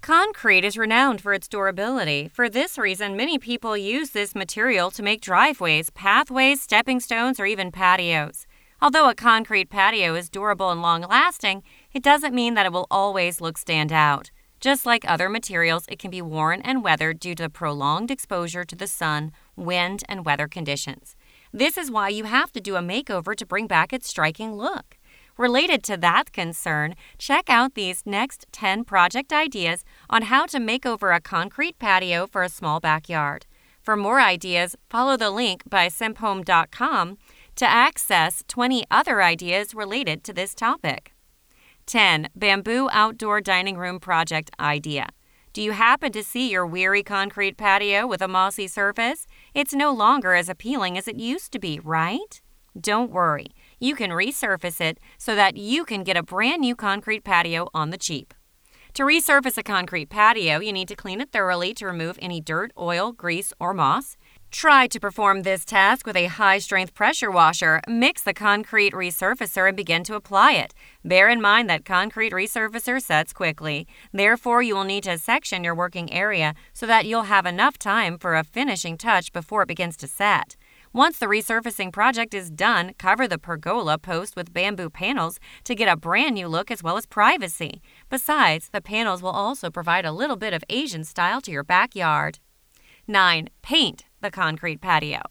Concrete is renowned for its durability. For this reason, many people use this material to make driveways, pathways, stepping stones, or even patios. Although a concrete patio is durable and long lasting, it doesn't mean that it will always look stand out. Just like other materials, it can be worn and weathered due to prolonged exposure to the sun, wind, and weather conditions. This is why you have to do a makeover to bring back its striking look. Related to that concern, check out these next 10 project ideas on how to make over a concrete patio for a small backyard. For more ideas, follow the link by simphome.com to access 20 other ideas related to this topic. 10. Bamboo Outdoor Dining Room Project Idea. Do you happen to see your weary concrete patio with a mossy surface? It's no longer as appealing as it used to be, right? Don't worry you can resurface it so that you can get a brand new concrete patio on the cheap. To resurface a concrete patio, you need to clean it thoroughly to remove any dirt, oil, grease, or moss. Try to perform this task with a high strength pressure washer. Mix the concrete resurfacer and begin to apply it. Bear in mind that concrete resurfacer sets quickly. Therefore, you will need to section your working area so that you'll have enough time for a finishing touch before it begins to set. Once the resurfacing project is done, cover the pergola post with bamboo panels to get a brand new look as well as privacy. Besides, the panels will also provide a little bit of Asian style to your backyard. 9. Paint the concrete patio.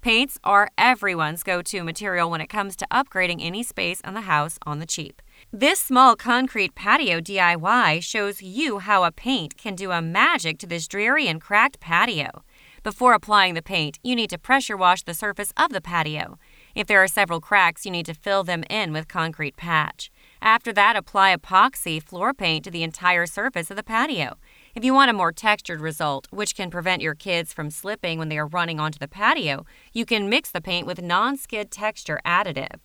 Paints are everyone's go to material when it comes to upgrading any space in the house on the cheap. This small concrete patio DIY shows you how a paint can do a magic to this dreary and cracked patio. Before applying the paint, you need to pressure wash the surface of the patio. If there are several cracks, you need to fill them in with concrete patch. After that, apply epoxy floor paint to the entire surface of the patio. If you want a more textured result, which can prevent your kids from slipping when they are running onto the patio, you can mix the paint with non skid texture additive.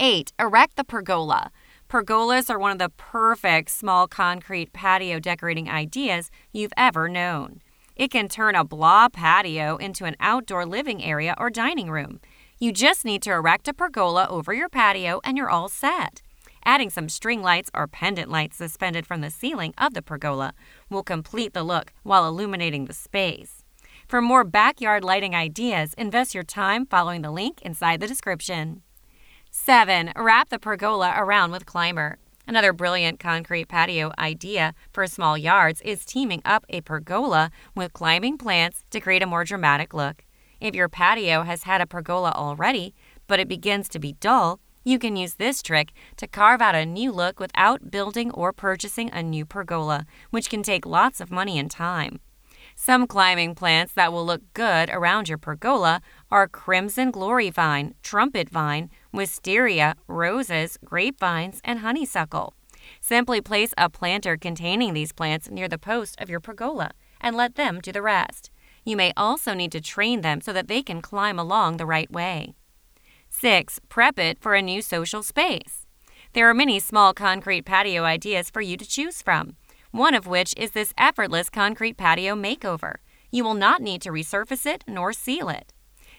8. Erect the pergola. Pergolas are one of the perfect small concrete patio decorating ideas you've ever known. It can turn a blah patio into an outdoor living area or dining room. You just need to erect a pergola over your patio and you're all set. Adding some string lights or pendant lights suspended from the ceiling of the pergola will complete the look while illuminating the space. For more backyard lighting ideas, invest your time following the link inside the description. 7. Wrap the pergola around with climber. Another brilliant concrete patio idea for small yards is teaming up a pergola with climbing plants to create a more dramatic look. If your patio has had a pergola already, but it begins to be dull, you can use this trick to carve out a new look without building or purchasing a new pergola, which can take lots of money and time. Some climbing plants that will look good around your pergola are crimson glory vine, trumpet vine, wisteria, roses, grapevines, and honeysuckle. Simply place a planter containing these plants near the post of your pergola and let them do the rest. You may also need to train them so that they can climb along the right way. 6. Prep it for a new social space. There are many small concrete patio ideas for you to choose from, one of which is this effortless concrete patio makeover. You will not need to resurface it nor seal it.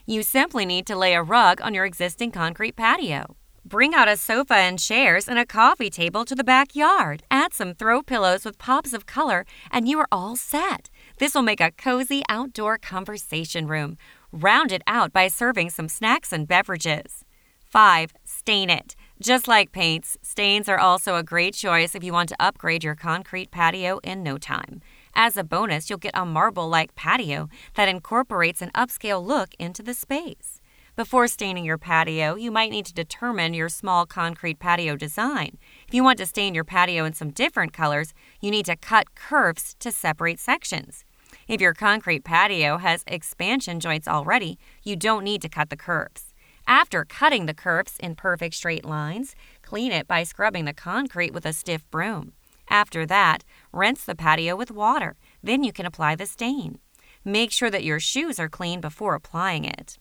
You simply need to lay a rug on your existing concrete patio. Bring out a sofa and chairs and a coffee table to the backyard. Add some throw pillows with pops of color, and you are all set. This will make a cozy outdoor conversation room. Round it out by serving some snacks and beverages. 5. Stain it. Just like paints, stains are also a great choice if you want to upgrade your concrete patio in no time. As a bonus, you'll get a marble like patio that incorporates an upscale look into the space. Before staining your patio, you might need to determine your small concrete patio design. If you want to stain your patio in some different colors, you need to cut curves to separate sections. If your concrete patio has expansion joints already, you don't need to cut the curves. After cutting the curves in perfect straight lines, clean it by scrubbing the concrete with a stiff broom. After that, rinse the patio with water. Then you can apply the stain. Make sure that your shoes are clean before applying it.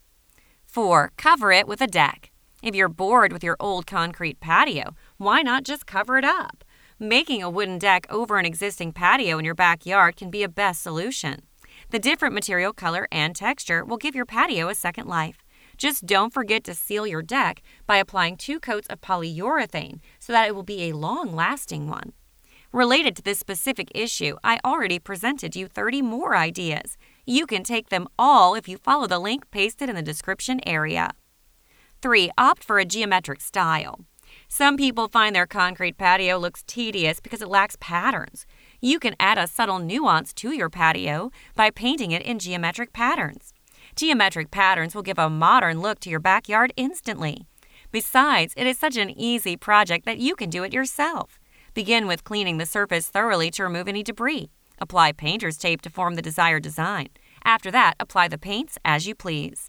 4. Cover it with a deck. If you're bored with your old concrete patio, why not just cover it up? Making a wooden deck over an existing patio in your backyard can be a best solution. The different material, color, and texture will give your patio a second life. Just don't forget to seal your deck by applying two coats of polyurethane so that it will be a long lasting one. Related to this specific issue, I already presented you 30 more ideas. You can take them all if you follow the link pasted in the description area. 3. Opt for a geometric style. Some people find their concrete patio looks tedious because it lacks patterns. You can add a subtle nuance to your patio by painting it in geometric patterns. Geometric patterns will give a modern look to your backyard instantly. Besides, it is such an easy project that you can do it yourself. Begin with cleaning the surface thoroughly to remove any debris. Apply painter's tape to form the desired design. After that, apply the paints as you please.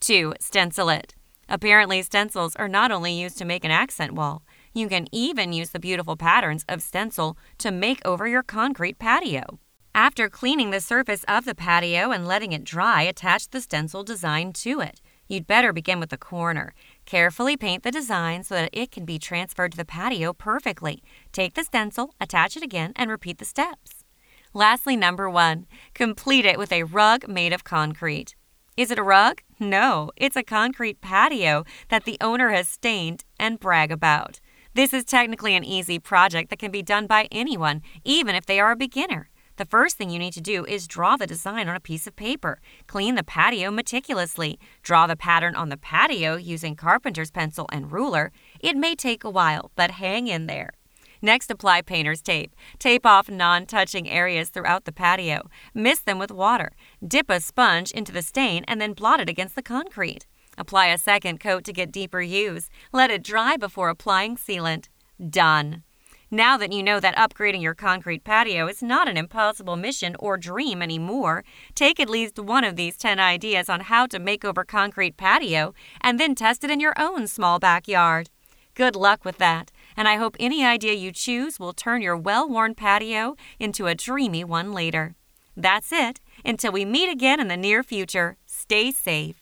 2. Stencil it. Apparently, stencils are not only used to make an accent wall, you can even use the beautiful patterns of stencil to make over your concrete patio. After cleaning the surface of the patio and letting it dry, attach the stencil design to it. You'd better begin with the corner. Carefully paint the design so that it can be transferred to the patio perfectly. Take the stencil, attach it again, and repeat the steps. Lastly, number one, complete it with a rug made of concrete. Is it a rug? No, it's a concrete patio that the owner has stained and brag about. This is technically an easy project that can be done by anyone, even if they are a beginner. The first thing you need to do is draw the design on a piece of paper. Clean the patio meticulously. Draw the pattern on the patio using carpenter's pencil and ruler. It may take a while, but hang in there. Next, apply painter's tape. Tape off non touching areas throughout the patio. Mist them with water. Dip a sponge into the stain and then blot it against the concrete. Apply a second coat to get deeper hues. Let it dry before applying sealant. Done. Now that you know that upgrading your concrete patio is not an impossible mission or dream anymore, take at least one of these 10 ideas on how to make over concrete patio and then test it in your own small backyard. Good luck with that and I hope any idea you choose will turn your well worn patio into a dreamy one later. That's it. Until we meet again in the near future, stay safe.